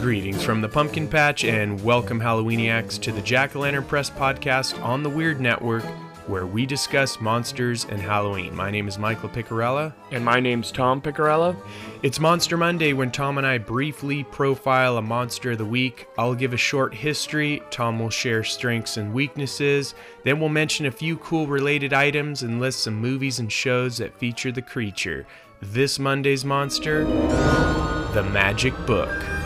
Greetings from the Pumpkin Patch and welcome Halloweeniacs to the Jack o' Lantern Press podcast on the Weird Network, where we discuss monsters and Halloween. My name is Michael Picarella. And my name's Tom Picarella. It's Monster Monday when Tom and I briefly profile a monster of the week. I'll give a short history, Tom will share strengths and weaknesses, then we'll mention a few cool related items and list some movies and shows that feature the creature. This Monday's monster, the Magic Book.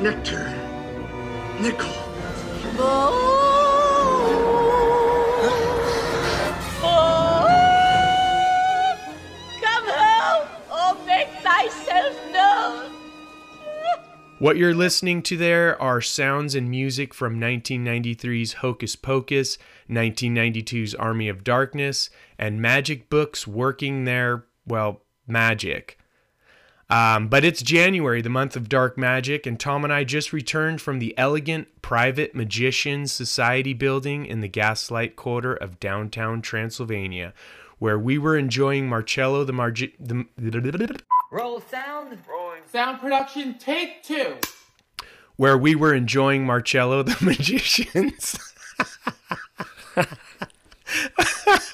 Nectar. Nickel. Oh. Oh. Come home or oh, make thyself known. What you're listening to there are sounds and music from 1993's Hocus Pocus, 1992's Army of Darkness, and magic books working their, well, magic. Um, but it's January, the month of dark magic, and Tom and I just returned from the elegant Private Magicians Society building in the Gaslight Quarter of downtown Transylvania, where we were enjoying Marcello the Margi- the Roll sound. Sound production, take two. where we were enjoying Marcello the Magicians.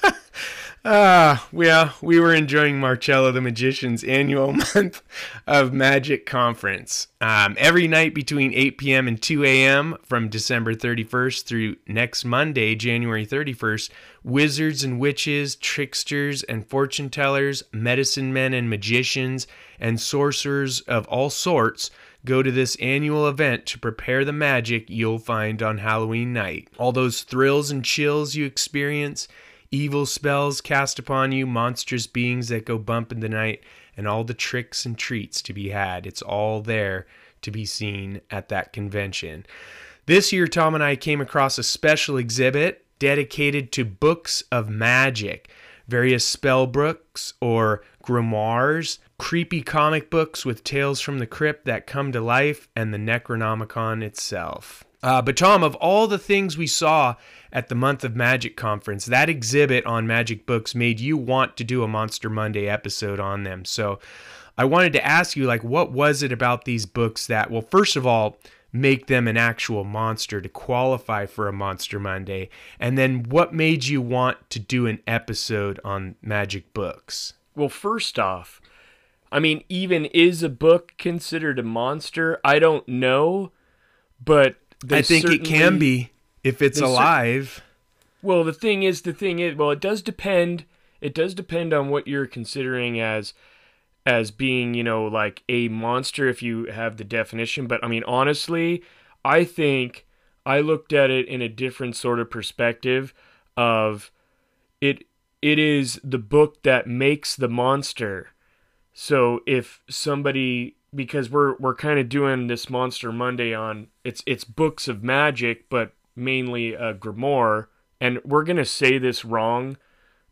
Ah, yeah, we were enjoying Marcello the Magician's annual month of magic conference. Um, every night between 8 p.m. and 2 a.m. from December 31st through next Monday, January 31st, wizards and witches, tricksters and fortune tellers, medicine men and magicians, and sorcerers of all sorts go to this annual event to prepare the magic you'll find on Halloween night. All those thrills and chills you experience, evil spells cast upon you, monstrous beings that go bump in the night, and all the tricks and treats to be had. It's all there to be seen at that convention. This year, Tom and I came across a special exhibit dedicated to books of magic, various spell books or grimoires, creepy comic books with tales from the crypt that come to life, and the Necronomicon itself. Uh, but Tom, of all the things we saw at the Month of Magic conference, that exhibit on magic books made you want to do a Monster Monday episode on them. So I wanted to ask you, like, what was it about these books that, well, first of all, make them an actual monster to qualify for a Monster Monday? And then what made you want to do an episode on magic books? Well, first off, I mean, even is a book considered a monster? I don't know, but I think it can be if it's they cer- alive. Well, the thing is, the thing is, well, it does depend. It does depend on what you're considering as as being, you know, like a monster if you have the definition. But I mean, honestly, I think I looked at it in a different sort of perspective of it. It is the book that makes the monster. So if somebody because we're we're kind of doing this Monster Monday on it's it's books of magic, but mainly a grimoire, and we're gonna say this wrong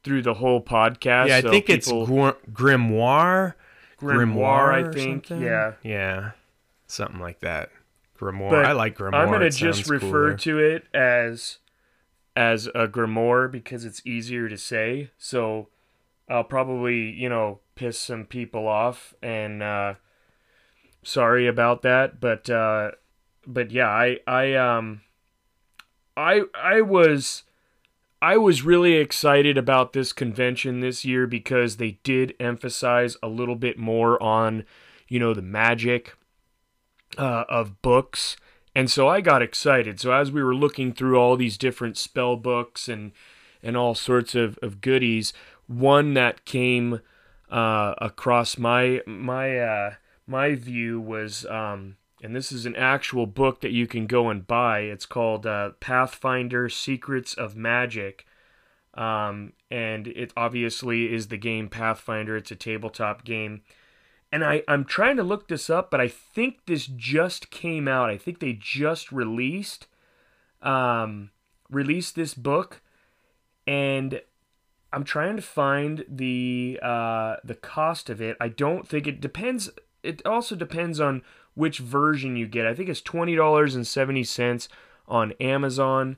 through the whole podcast. Yeah, I so think it's gr- grimoire. grimoire. I think, something? yeah. yeah, something like that. Grimoire. But I like grimoire. I'm gonna just refer cooler. to it as as a grimoire because it's easier to say. So I'll probably you know piss some people off, and uh, sorry about that. But uh, but yeah, I I um I I was. I was really excited about this convention this year because they did emphasize a little bit more on, you know, the magic uh, of books. And so I got excited. So as we were looking through all these different spell books and and all sorts of, of goodies, one that came uh, across my my uh, my view was um, and this is an actual book that you can go and buy. It's called uh, Pathfinder Secrets of Magic. Um, and it obviously is the game Pathfinder. It's a tabletop game. And I, I'm trying to look this up, but I think this just came out. I think they just released um, released this book, and I'm trying to find the uh, the cost of it. I don't think it depends. It also depends on which version you get. I think it's twenty dollars and seventy cents on Amazon,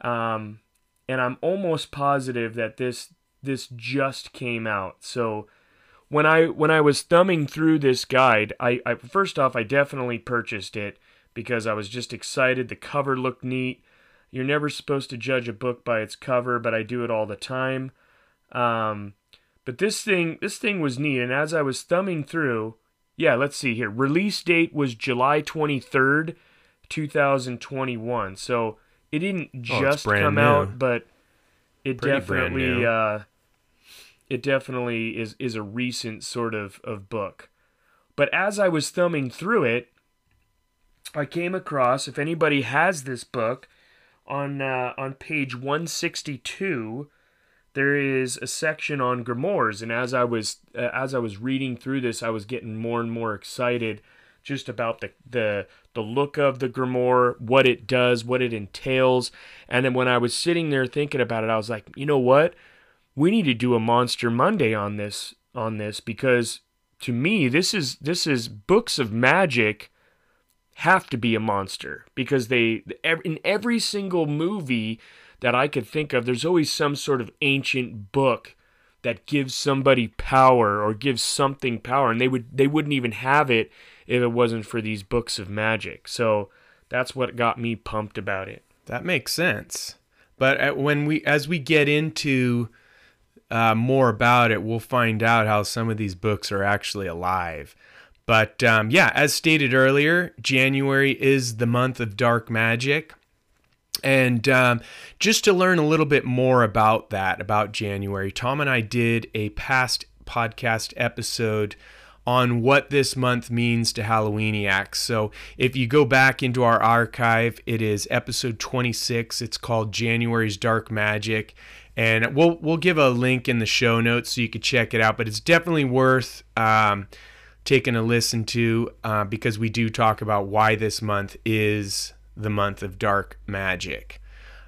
um, and I'm almost positive that this this just came out. So when I when I was thumbing through this guide, I, I first off I definitely purchased it because I was just excited. The cover looked neat. You're never supposed to judge a book by its cover, but I do it all the time. Um, but this thing this thing was neat, and as I was thumbing through, yeah, let's see here. Release date was July 23rd, 2021. So it didn't Oh, just brand come new. out, but it Pretty definitely uh it definitely is is a recent sort of of book. But as I was thumbing through it, I came across if anybody has this book on uh, on page 162 there is a section on grimoires and as I was uh, as I was reading through this I was getting more and more excited just about the the the look of the grimoire, what it does, what it entails. And then when I was sitting there thinking about it, I was like, you know what? We need to do a Monster Monday on this on this because to me this is this is books of magic have to be a monster because they in every single movie that I could think of there's always some sort of ancient book that gives somebody power or gives something power and they would they wouldn't even have it if it wasn't for these books of magic. So that's what got me pumped about it. That makes sense. But when we, as we get into uh, more about it, we'll find out how some of these books are actually alive. But um, yeah, as stated earlier, January is the month of dark magic. And um, just to learn a little bit more about that, about January, Tom and I did a past podcast episode on what this month means to Halloweeniacs. So if you go back into our archive, it is episode 26. It's called January's Dark Magic. And we'll we'll give a link in the show notes so you could check it out. But it's definitely worth um, taking a listen to uh, because we do talk about why this month is the month of dark magic.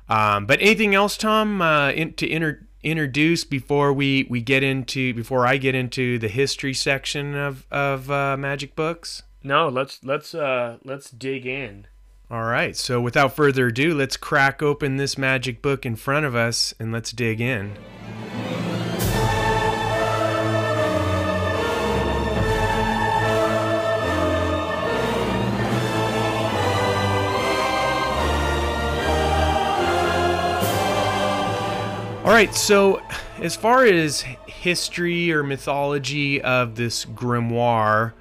Um, but anything else, Tom, uh, in, to inter- introduce before we, we get into before I get into the history section of of uh, magic books? No, let's let's uh let's dig in. All right. So without further ado, let's crack open this magic book in front of us and let's dig in. All right, so as far as history or mythology of this grimoire,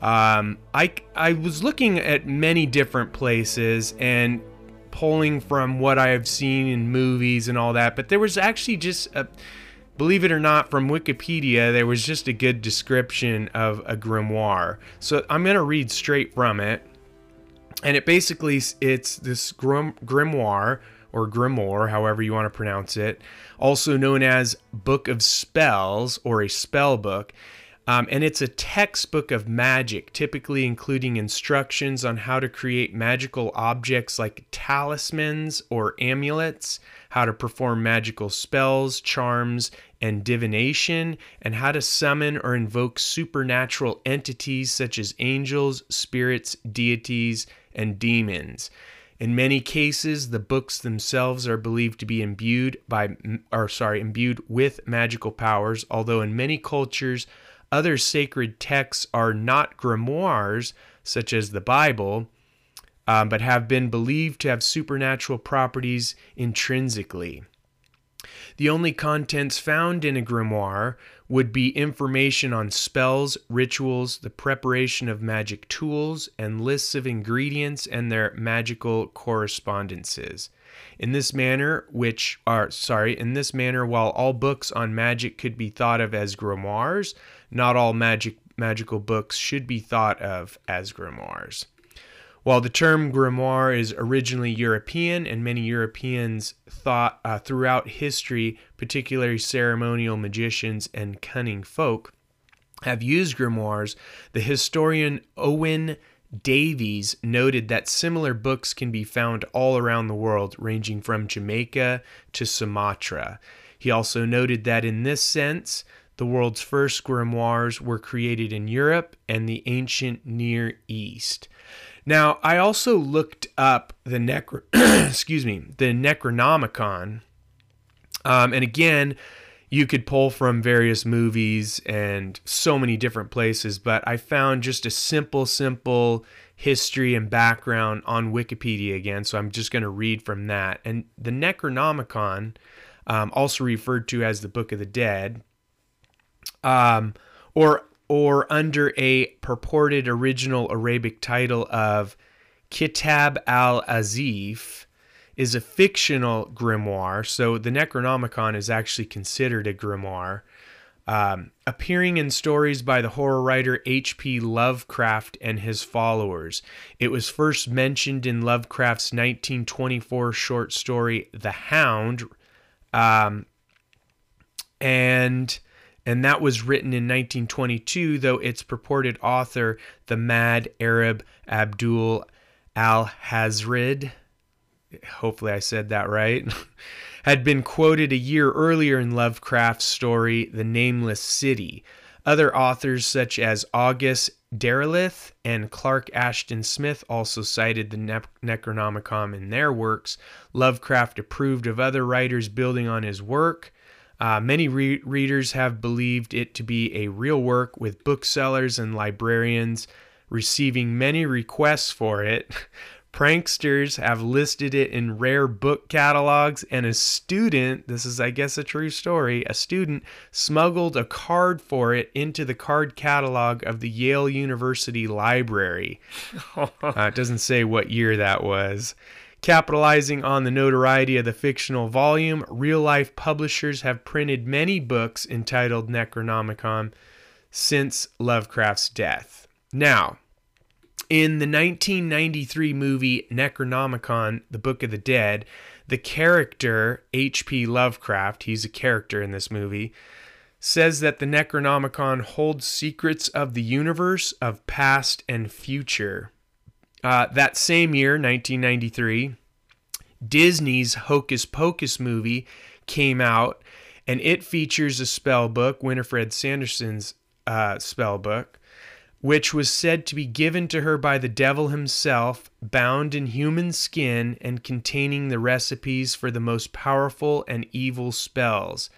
um, I I was looking at many different places and pulling from what I have seen in movies and all that, but there was actually just a, believe it or not, from Wikipedia, there was just a good description of a grimoire. So I'm gonna read straight from it and it basically it's this grim, grimoire or grimoire however you want to pronounce it also known as book of spells or a spell book um, and it's a textbook of magic typically including instructions on how to create magical objects like talismans or amulets how to perform magical spells charms and divination and how to summon or invoke supernatural entities such as angels spirits deities and demons. In many cases, the books themselves are believed to be imbued by or sorry, imbued with magical powers, although in many cultures other sacred texts are not grimoires such as the Bible, um, but have been believed to have supernatural properties intrinsically. The only contents found in a grimoire would be information on spells, rituals, the preparation of magic tools, and lists of ingredients and their magical correspondences. In this manner, which are sorry, in this manner, while all books on magic could be thought of as grimoires, not all magic magical books should be thought of as grimoires. While the term grimoire is originally European, and many Europeans thought uh, throughout history, particularly ceremonial magicians and cunning folk, have used grimoires, the historian Owen Davies noted that similar books can be found all around the world, ranging from Jamaica to Sumatra. He also noted that in this sense, the the world's first grimoires were created in Europe and the ancient Near East. Now, I also looked up the Necro- excuse me, the Necronomicon. Um, and again, you could pull from various movies and so many different places, but I found just a simple, simple history and background on Wikipedia again. So I'm just going to read from that. And the Necronomicon, um, also referred to as the Book of the Dead, um, or or under a purported original Arabic title of Kitab al Azif, is a fictional grimoire. So the Necronomicon is actually considered a grimoire. Um, appearing in stories by the horror writer H.P. Lovecraft and his followers. It was first mentioned in Lovecraft's 1924 short story, The Hound, um, and and that was written in 1922, though its purported author, the mad Arab Abdul Alhazred, hopefully I said that right, had been quoted a year earlier in Lovecraft's story, The Nameless City. Other authors, such as August Derleth and Clark Ashton Smith, also cited the ne- Necronomicon in their works. Lovecraft approved of other writers building on his work. Uh, many re- readers have believed it to be a real work, with booksellers and librarians receiving many requests for it. Pranksters have listed it in rare book catalogs, and a student, this is, I guess, a true story, a student smuggled a card for it into the card catalog of the Yale University Library. uh, it doesn't say what year that was. Capitalizing on the notoriety of the fictional volume, real life publishers have printed many books entitled Necronomicon since Lovecraft's death. Now, in the 1993 movie Necronomicon, The Book of the Dead, the character H.P. Lovecraft, he's a character in this movie, says that the Necronomicon holds secrets of the universe of past and future. Uh, that same year, 1993, Disney's Hocus Pocus movie came out, and it features a spell book, Winifred Sanderson's uh, spell book, which was said to be given to her by the devil himself, bound in human skin and containing the recipes for the most powerful and evil spells.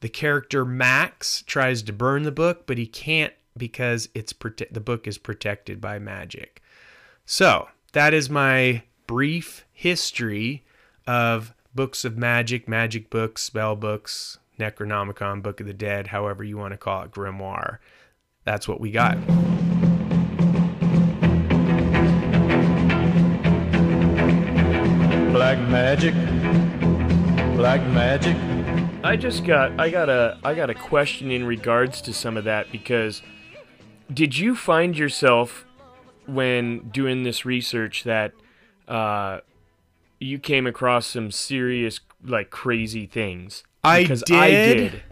The character Max tries to burn the book, but he can't because it's prote- the book is protected by magic. So, that is my brief history of books of magic, magic books, spell books, Necronomicon, Book of the Dead, however you want to call it, grimoire. That's what we got. Black magic. Black magic. I just got I got a I got a question in regards to some of that because did you find yourself when doing this research that uh, you came across some serious like crazy things? I did, I did.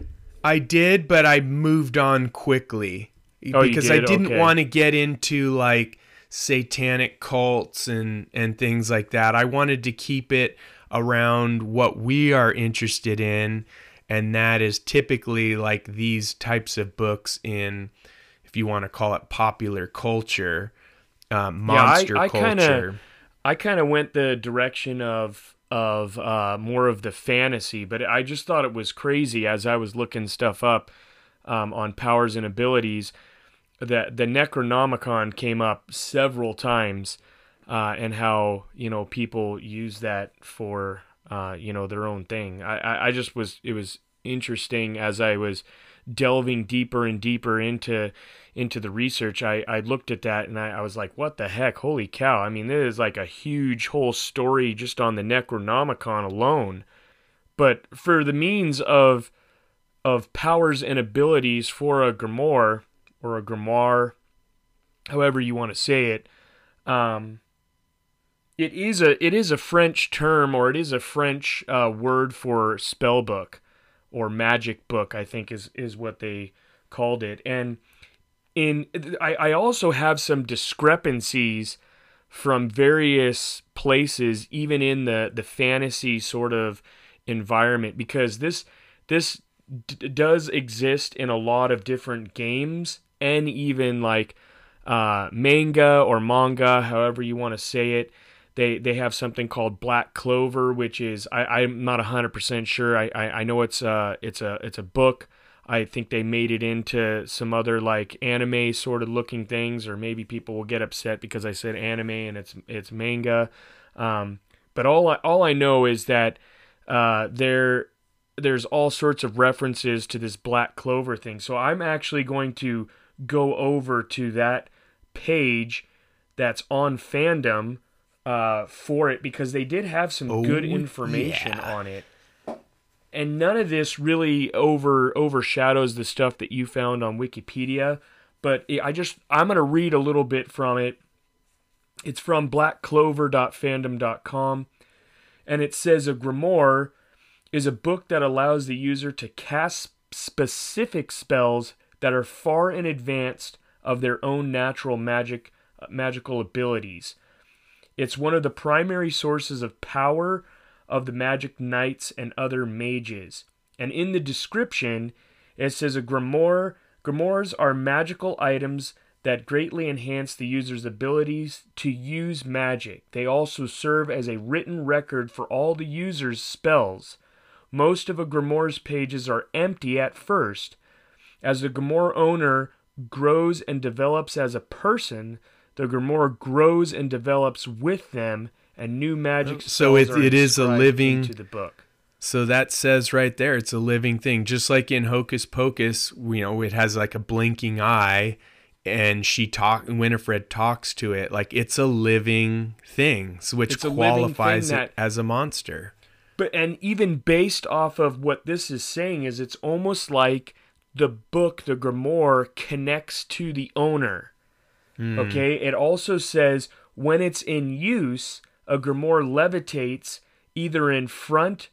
I did, but I moved on quickly Oh, because I did? didn't Okay. want to get into like satanic cults and and things like that. I wanted to keep it around what we are interested in, and that is typically like these types of books in, if you want to call it popular culture, um, monster I culture. kinda- I kind of went the direction of of uh, more of the fantasy, but I just thought it was crazy as I was looking stuff up um, on powers and abilities that the Necronomicon came up several times, uh, and how you know people use that for uh, you know their own thing. I, I I just was it was interesting as I was delving deeper and deeper into into the research. I I looked at that and I, I was like, what the heck? Holy cow! I mean, this is like a huge whole story just on the Necronomicon alone. But for the means of of powers and abilities for a grimoire or a grimoire, however you want to say it, um, it is a it is a French term or it is a French uh, word for spell book or magic book. I think is is what they called it. And in I, I also have some discrepancies from various places, even in the the fantasy sort of environment, because this this d- does exist in a lot of different games and even like uh, manga or manga, however you want to say it. They they have something called Black Clover, which is I, I'm not hundred percent sure. I, I I know it's a it's a it's a book. I think they made it into some other like anime sort of looking things, or maybe people will get upset because I said anime and it's it's manga. Um, but all I, all I know is that uh, there there's all sorts of references to this Black Clover thing. So I'm actually going to go over to that page that's on fandom uh, for it because they did have some Oh, good information yeah. on it. And none of this really over overshadows the stuff that you found on Wikipedia, but I just I'm going to read a little bit from it. It's from blackclover.fandom.com and it says a grimoire is a book that allows the user to cast specific spells that are far in advance of their own natural magic uh, magical abilities. It's one of the primary sources of power of the magic knights and other mages. And in the description, it says a grimoire grimoires are magical items that greatly enhance the user's abilities to use magic. They also serve as a written record for all the user's spells. Most of a grimoire's pages are empty at first. As the grimoire owner grows and develops as a person, the grimoire grows and develops with them, and new magic So it- it is a living- into the book. So that says right there, it's a living thing. Just like in Hocus Pocus, you know, it has like a blinking eye, and she talk. Winifred talks to it like it's a living thing, which a thing qualifies it that- as a monster. But and even based off of what this is saying is it's almost like the book, the grimoire, connects to the owner. Okay. It also says when it's in use, a grimoire levitates either in front,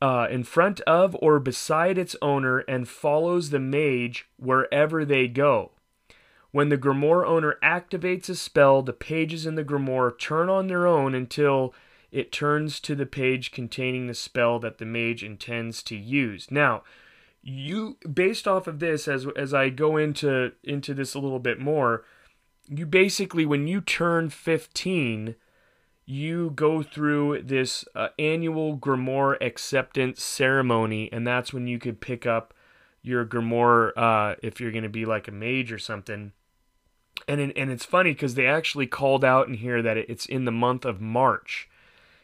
uh, in front of or beside its owner and follows the mage wherever they go. When the grimoire owner activates a spell, the pages in the grimoire turn on their own until it turns to the page containing the spell that the mage intends to use. Now, you based off of this as as I go into into this a little bit more, you basically when you turn 15, you go through this uh, annual grimoire acceptance ceremony and that's when you could pick up your grimoire uh, if you're going to be like a mage or something. And in, and it's funny because they actually called out in here that it's in the month of March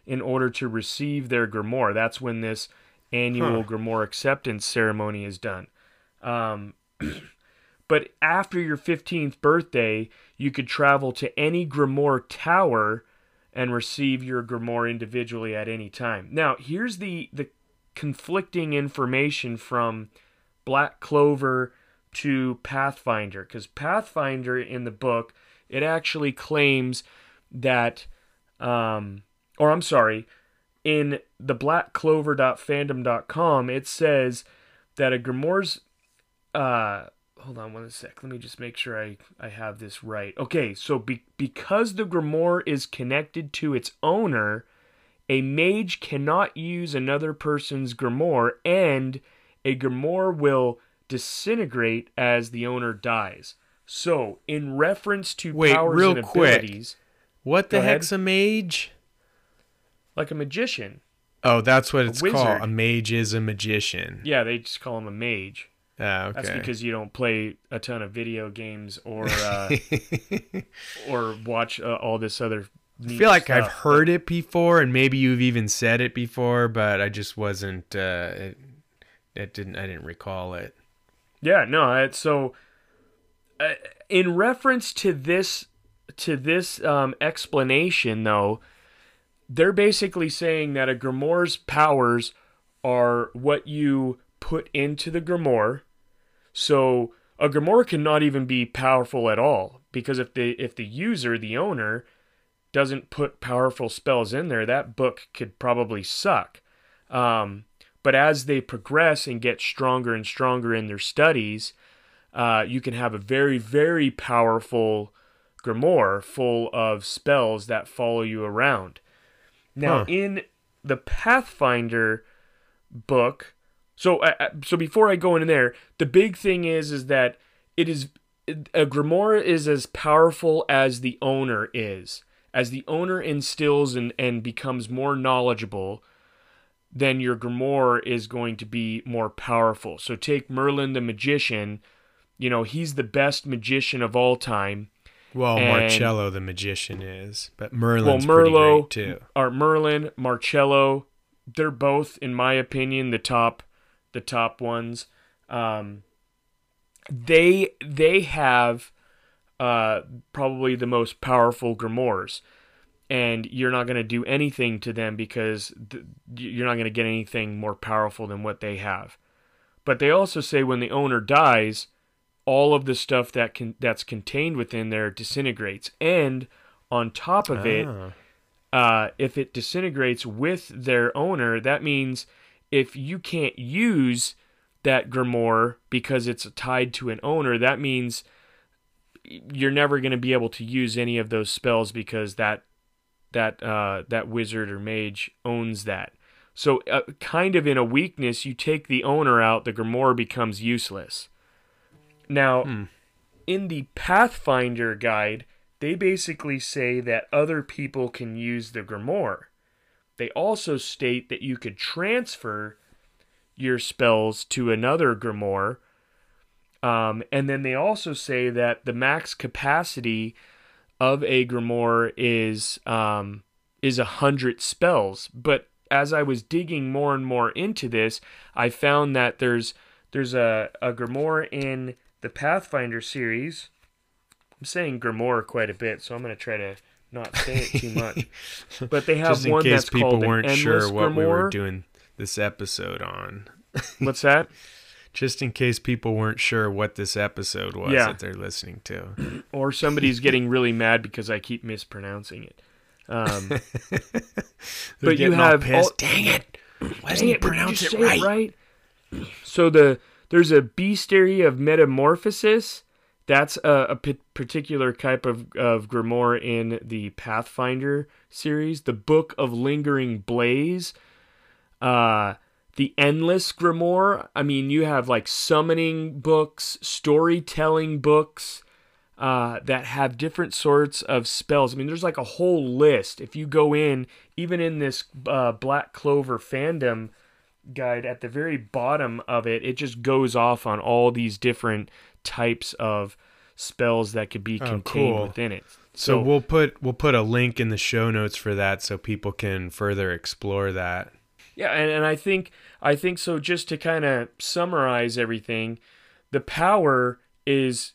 in order to receive their grimoire. That's when this annual grimoire acceptance ceremony is done. Um, but after your 15th birthday, you could travel to any grimoire tower and receive your grimoire individually at any time. Now, here's the the conflicting information from Black Clover to Pathfinder because Pathfinder in the book it actually claims that um or I'm sorry in the blackclover.fandom.com it says that a grimoire's uh hold on one sec let me just make sure i i have this right okay so be, because the grimoire is connected to its owner a mage cannot use another person's grimoire and a grimoire will disintegrate as the owner dies so in reference to Wait, powers real and quick. abilities What the Go ahead. heck's a mage? like a magician Oh, that's what it's called. A mage is a magician. yeah they just call him a mage Ah, okay. That's because you don't play a ton of video games or uh, or watch uh, all this other. I feel like I've heard it before, and maybe you've even said it before, but I just wasn't. Uh, it, it didn't. I didn't recall it. Yeah, no. So uh, in reference to this to this um, explanation, though, they're basically saying that a grimoire's powers are what you put into the grimoire. So a grimoire cannot even be powerful at all because if the if the user, the owner, doesn't put powerful spells in there, that book could probably suck. Um, but as they progress and get stronger and stronger in their studies, uh, you can have a very very powerful grimoire full of spells that follow you around. Now, Huh. in the Pathfinder book, So, uh, uh, so before I go in there, the big thing is is that it is a grimoire is as powerful as the owner is. As the owner instills and, and becomes more knowledgeable, then your grimoire is going to be more powerful. So take Merlin the magician. You know he's the best magician of all time. Well, And- Marcello the magician is, but Merlin's well, Merlot, pretty great too. or Merlin, Marcello, they're both, in my opinion, the top, the top ones. Um, they they have uh, probably the most powerful grimoires, and you're not going to do anything to them because th- you're not going to get anything more powerful than what they have. But they also say when the owner dies, all of the stuff that can that's contained within there disintegrates, and on top of it, Ah. uh, if it disintegrates with their owner, that means if you can't use that grimoire because it's tied to an owner, that means you're never going to be able to use any of those spells because that that uh, that wizard or mage owns that. So, uh, kind of in a weakness, you take the owner out, the grimoire becomes useless. Now, in the Pathfinder guide, they basically say that other people can use the grimoire. They also state that you could transfer your spells to another grimoire. Um, and then they also say that the max capacity of a grimoire is um, is a hundred spells. But as I was digging more and more into this, I found that there's there's a, a grimoire in the Pathfinder series. I'm saying grimoire quite a bit, so I'm to try to not say it too much. but they have Just in one case that's people called weren't sure what we were doing this episode on. What's that? Just in case people weren't sure what this episode was Yeah. that they're listening to. Or somebody's getting really mad because I keep mispronouncing it. Um, But you have all- Dang it! Why doesn't Dang he it, pronounce you it right? right? So the there's a bestiary of metamorphosis. That's a, a p- particular type of, of grimoire in the Pathfinder series. The Book of Lingering Blaze. Uh, the Endless Grimoire. I mean, you have like summoning books, storytelling books uh, that have different sorts of spells. I mean, there's like a whole list. If you go in, even in this uh, Black Clover fandom guide, at the very bottom of it, it just goes off on all these different types of spells that could be Oh, contained cool. within it. So we'll put we'll put a link in the show notes for that so people can further explore that. Yeah, and, and I think I think so. Just to kind of summarize everything, the power is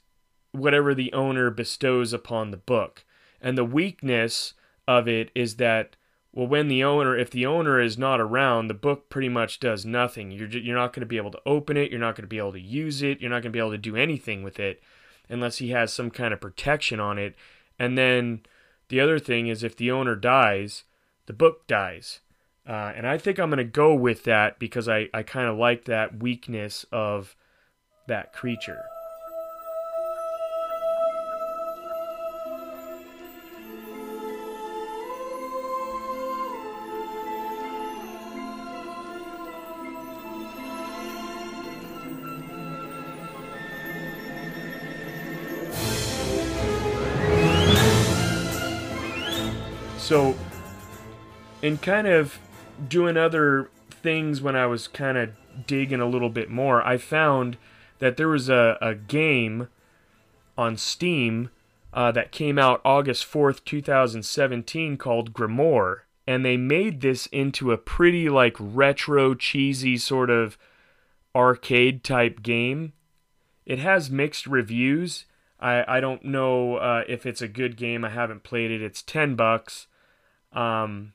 whatever the owner bestows upon the book, and the weakness of it is that well, when the owner, if the owner is not around, the book pretty much does nothing. You're you're not going to be able to open it. You're not going to be able to use it. You're not going to be able to do anything with it unless he has some kind of protection on it. And then the other thing is if the owner dies, the book dies. Uh, and I think I'm going to go with that because I, I kind of like that weakness of that creature. In kind of doing other things when I was kind of digging a little bit more, I found that there was a, a game on Steam uh, that came out August 4th, 2017 called Grimoire. And they made this into a pretty like retro, cheesy sort of arcade type game. It has mixed reviews. I, I don't know uh, if it's a good game. I haven't played it. It's 10 bucks. Um,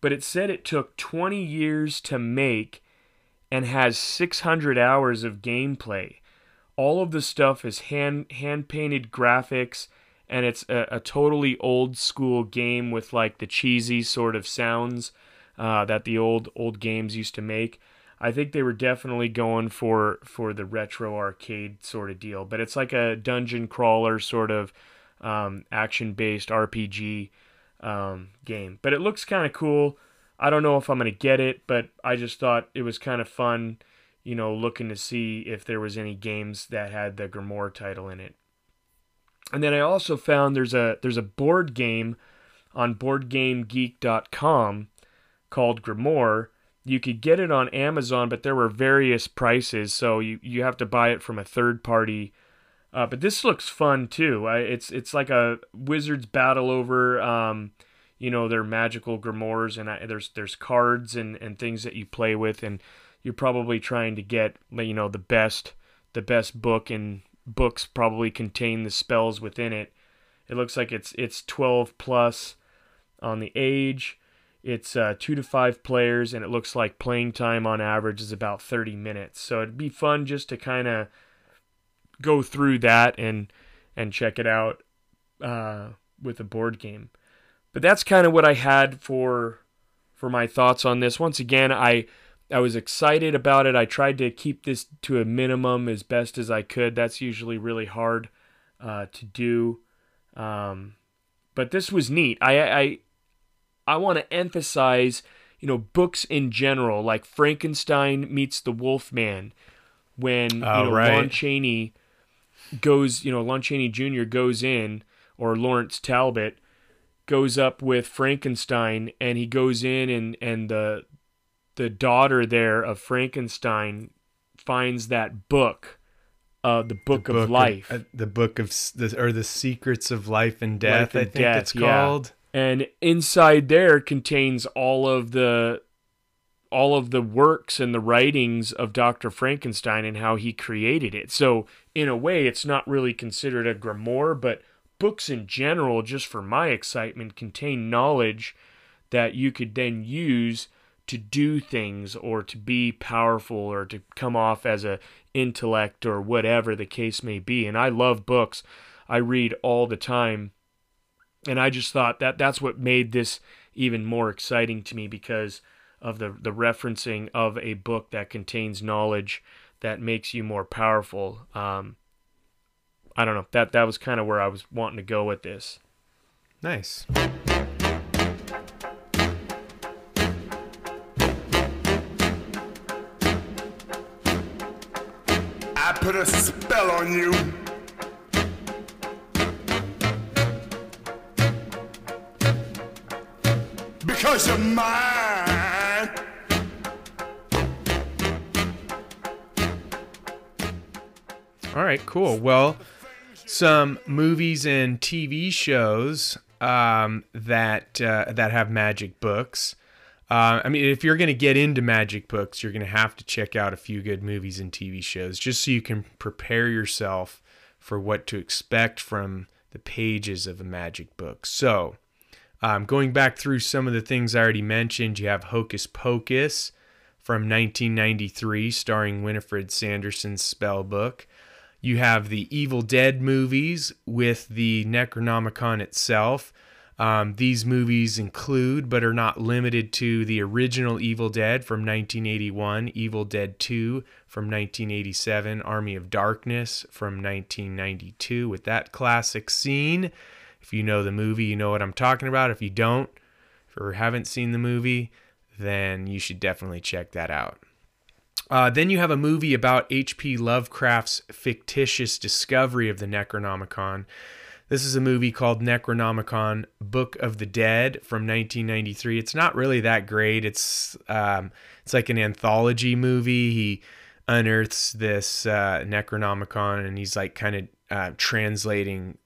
but it said it took 20 years to make and has 600 hours of gameplay. All of the stuff is hand hand painted graphics, and it's a, a totally old school game with like the cheesy sort of sounds uh, that the old old games used to make. I think they were definitely going for for the retro arcade sort of deal, but it's like a dungeon crawler sort of um, action based RPG um, game. But it looks kind of cool. I don't know if I'm gonna get it, but I just thought it was kind of fun. you know, looking to see if there was any games that had the Grimoire title in it. And then I also found there's a there's a board game on boardgamegeek.com called Grimoire. You could get it on Amazon, but there were various prices, so you, you have to buy it from a third party. Uh, but this looks fun too. I, it's it's like a wizards battle over, um, you know, their magical grimoires, and I, there's there's cards and, and things that you play with, and you're probably trying to get you know the best the best book, and books probably contain the spells within it. It looks like it's it's 12 plus on the age. It's uh, two to five players, and it looks like playing time on average is about 30 minutes. So it'd be fun just to kind of go through that and and check it out uh, with a board game. But that's kind of what I had for for my thoughts on this. Once again, I I was excited about it. I tried to keep this to a minimum as best as I could. That's usually really hard uh, to do. Um, but this was neat. I I I want to emphasize, you know, books in general, like Frankenstein meets the Wolfman, when Oh, you know right. Lon Chaney goes, you know, Lon Chaney Jr. goes in, or Lawrence Talbot goes up with Frankenstein, and he goes in, and and the the daughter there of Frankenstein finds that book, uh, the book, Book of life. uh, the book of the or the secrets of life and death. Life and I think Death, it's yeah. called. and inside there contains all of the all of the works and the writings of Dr. Frankenstein and how he created it. So in a way it's not really considered a grimoire, but books in general just for my excitement contain knowledge that you could then use to do things or to be powerful or to come off as a intellect or whatever the case may be. And I love books. I read all the time and I just thought that that's what made this even more exciting to me because of the the referencing of a book that contains knowledge that makes you more powerful. Um, I don't know that that was kind of where I was wanting to go with this. Nice. I put a spell on you. Because you're mine. All right, cool. Well, some movies and TV shows um, that uh, that have magic books. Uh, I mean, if you're going to get into magic books, you're going to have to check out a few good movies and TV shows just so you can prepare yourself for what to expect from the pages of a magic book. So, um, going back through some of the things I already mentioned, you have Hocus Pocus from 1993, starring Winifred Sanderson's spell book. You have the Evil Dead movies with the Necronomicon itself. Um, these movies include, but are not limited to, the original Evil Dead from 1981, Evil Dead 2 from 1987, Army of Darkness from 1992, with that classic scene. If you know the movie, you know what I'm talking about. If you don't, or haven't seen the movie, then you should definitely check that out. Uh, then you have a movie about H.P. Lovecraft's fictitious discovery of the Necronomicon. This is a movie called Necronomicon Book of the Dead from 1993. It's not really that great. It's um, it's like an anthology movie. He unearths this uh, Necronomicon and he's like kind of uh, translating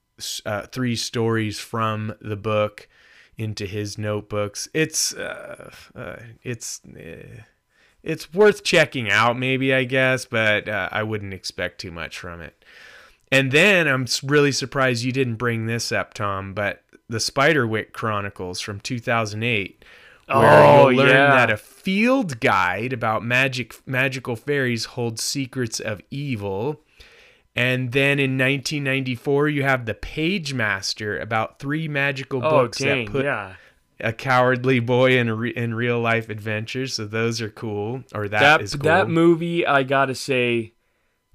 uh, three stories from the book into his notebooks. It's uh, uh, it's. It's worth checking out, maybe I guess, but uh, I wouldn't expect too much from it. And then I'm really surprised you didn't bring this up, Tom, but the Spiderwick Chronicles from 2008, where Oh, you'll learn yeah. that a field guide about magic magical fairies holds secrets of evil. And then in 1994, you have the Page Master about three magical Oh books dang, that put yeah. A cowardly boy in re- in real life adventures. So those are cool. Or That that is cool. that movie, I gotta say,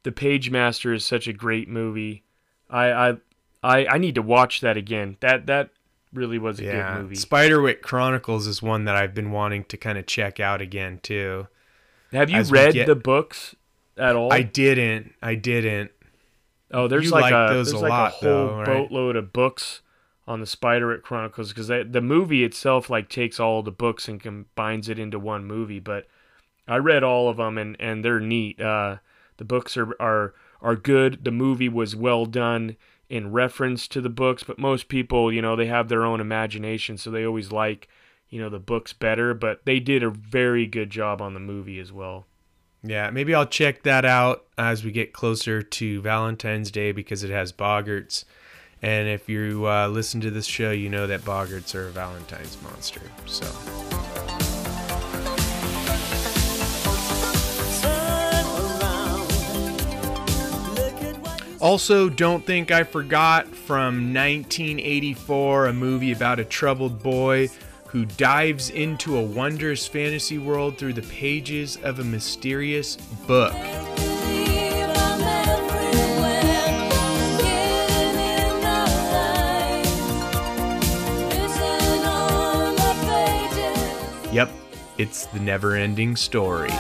The Page Master is such a great movie. I I I, I need to watch that again. That that really was a yeah, good movie. Spiderwick Chronicles is one that I've been wanting to kind of check out again too. Have you as read get- the books at all? I didn't. I didn't. oh, there's you like, like a those there's a like lot, a whole though, right? boatload of books on the Spiderwick Chronicles because the movie itself like takes all the books and combines it into one movie. But I read all of them and and they're neat. Uh, the books are are are good. The movie was well done in reference to the books, but most people, you know, they have their own imagination, so they always like, you know, the books better. But they did a very good job on the movie as well. Yeah, maybe I'll check that out as we get closer to Valentine's Day because it has boggarts. And if you uh, listen to this show, you know that boggarts are a Valentine's monster. So. Also, Don't Think I Forgot from 1984, a movie about a troubled boy who dives into a wondrous fantasy world through the pages of a mysterious book. It's the never ending story.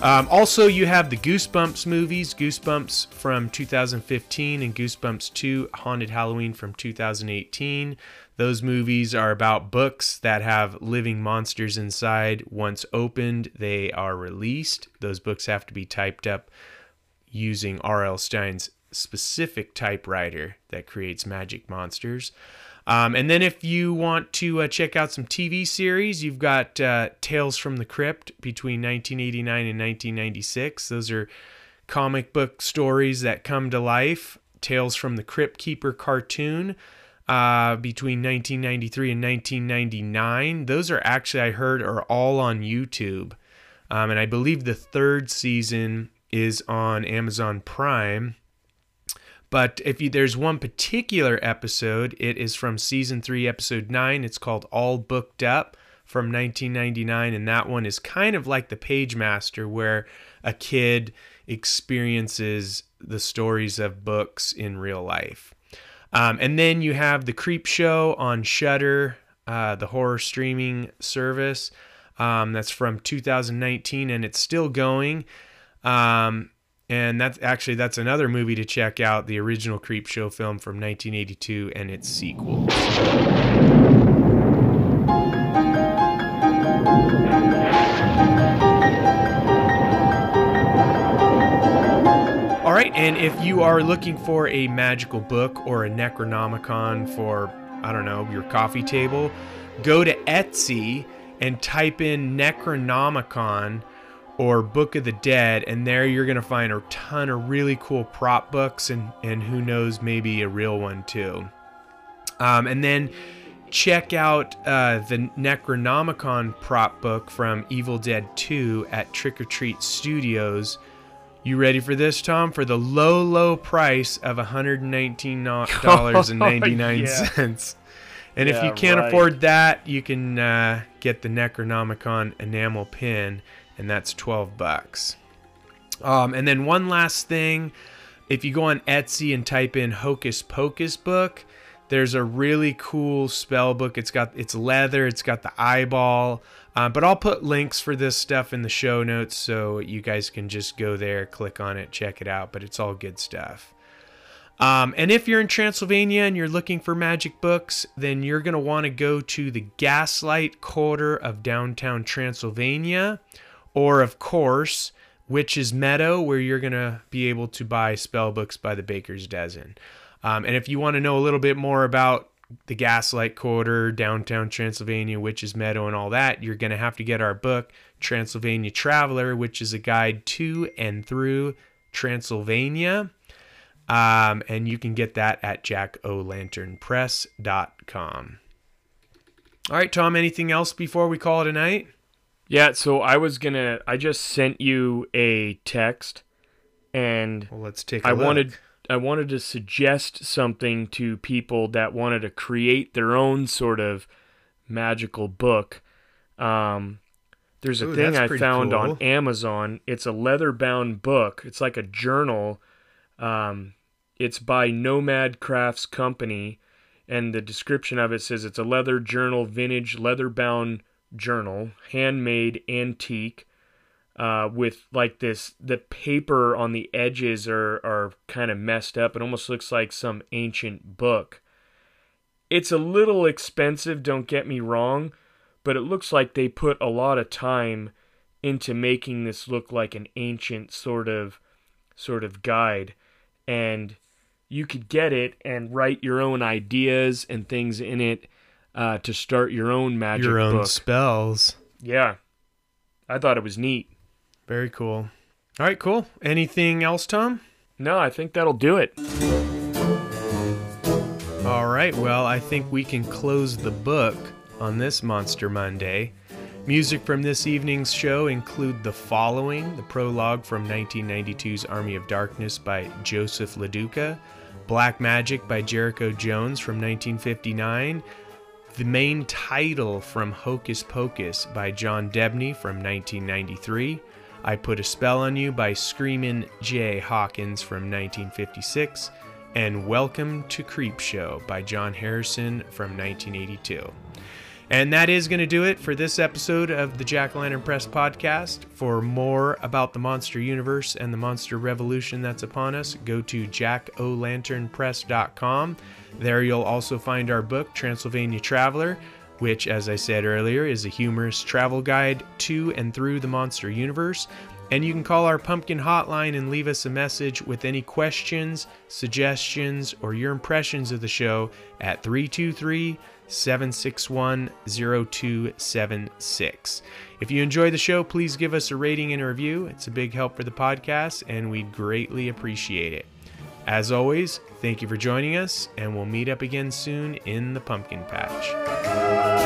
Um, also, you have the Goosebumps movies Goosebumps from 2015 and Goosebumps 2 Haunted Halloween from 2018. Those movies are about books that have living monsters inside. Once opened, they are released. Those books have to be typed up using R.L. Stine's specific typewriter that creates magic monsters. Um, and then if you want to uh, check out some TV series, you've got uh, Tales from the Crypt between 1989 and 1996. Those are comic book stories that come to life. Tales from the Crypt Keeper cartoon uh, between 1993 and 1999. Those are actually, I heard, are all on YouTube. Um, and I believe the third season is on Amazon Prime. But if you, there's one particular episode, it is from season three, episode nine. It's called All Booked Up from 1999. And that one is kind of like the Pagemaster, where a kid experiences the stories of books in real life. Um, and then you have The Creepshow on Shudder, uh, the horror streaming service. Um, that's from 2019 and it's still going. Um, and that's actually that's another movie to check out the original creepshow film from 1982 and its sequel. All right and if you are looking for a magical book or a necronomicon for i don't know your coffee table go to etsy and type in necronomicon or Book of the Dead, and there you're going to find a ton of really cool prop books and, and who knows, maybe a real one too. Um, and then check out uh, the Necronomicon prop book from Evil Dead 2 at Trick or Treat Studios. You ready for this, Tom? For the low, low price of $119.99. And if you can't right. afford that, you can uh, get the Necronomicon enamel pin, and that's 12 bucks. Um, and then one last thing, if you go on Etsy and type in Hocus Pocus book, there's a really cool spell book. It's got it's leather, it's got the eyeball. Uh, but I'll put links for this stuff in the show notes so you guys can just go there, click on it, check it out. But it's all good stuff. Um, and if you're in Transylvania and you're looking for magic books, then you're going to want to go to the Gaslight Quarter of downtown Transylvania, or of course, Witch's Meadow, where you're going to be able to buy spell books by the Baker's Dozen. Um, and if you want to know a little bit more about the Gaslight Quarter, downtown Transylvania, Witch's Meadow, and all that, you're going to have to get our book, Transylvania Traveler, which is a guide to and through Transylvania. Um, and you can get that at jackolanternpress.com. All right, Tom, anything else before we call it a night? Yeah, so I was gonna. I just sent you a text, and Well, let's take I look. wanted I wanted to suggest something to people that wanted to create their own sort of magical book. Um, there's a Ooh, thing I found cool. on Amazon. It's a leather bound book. It's like a journal. Um, it's by Nomad Crafts Company, and the description of it says it's a leather journal, vintage leather bound journal, handmade antique. Uh, with like this, the paper on the edges are, are kind of messed up. It almost looks like some ancient book. It's a little expensive, don't get me wrong, but it looks like they put a lot of time into making this look like an ancient sort of sort of guide and you could get it and write your own ideas and things in it uh, to start your own magic Your own book. spells. yeah, I thought it was neat. Very cool. All right, cool. Anything else, Tom? No, I think that'll do it. All right, well, I think we can close the book on this Monster Monday. Music from this evening's show include the following the prologue from 1992's Army of Darkness by Joseph LaDuca, Black Magic by Jericho Jones from 1959, the main title from Hocus Pocus by John Debney from 1993, I Put a Spell on You by Screamin' Jay Hawkins from 1956, and Welcome to Creepshow by John Harrison from 1982. And that is going to do it for this episode of the Jack Lantern Press podcast. For more about the monster universe and the monster revolution that's upon us, go to jackolanternpress.com. There you'll also find our book, Transylvania Traveler, which, as I said earlier, is a humorous travel guide to and through the monster universe. And you can call our pumpkin hotline and leave us a message with any questions, suggestions, or your impressions of the show at 323 761 0276. If you enjoy the show, please give us a rating and a review. It's a big help for the podcast, and we'd greatly appreciate it. As always, thank you for joining us, and we'll meet up again soon in the pumpkin patch.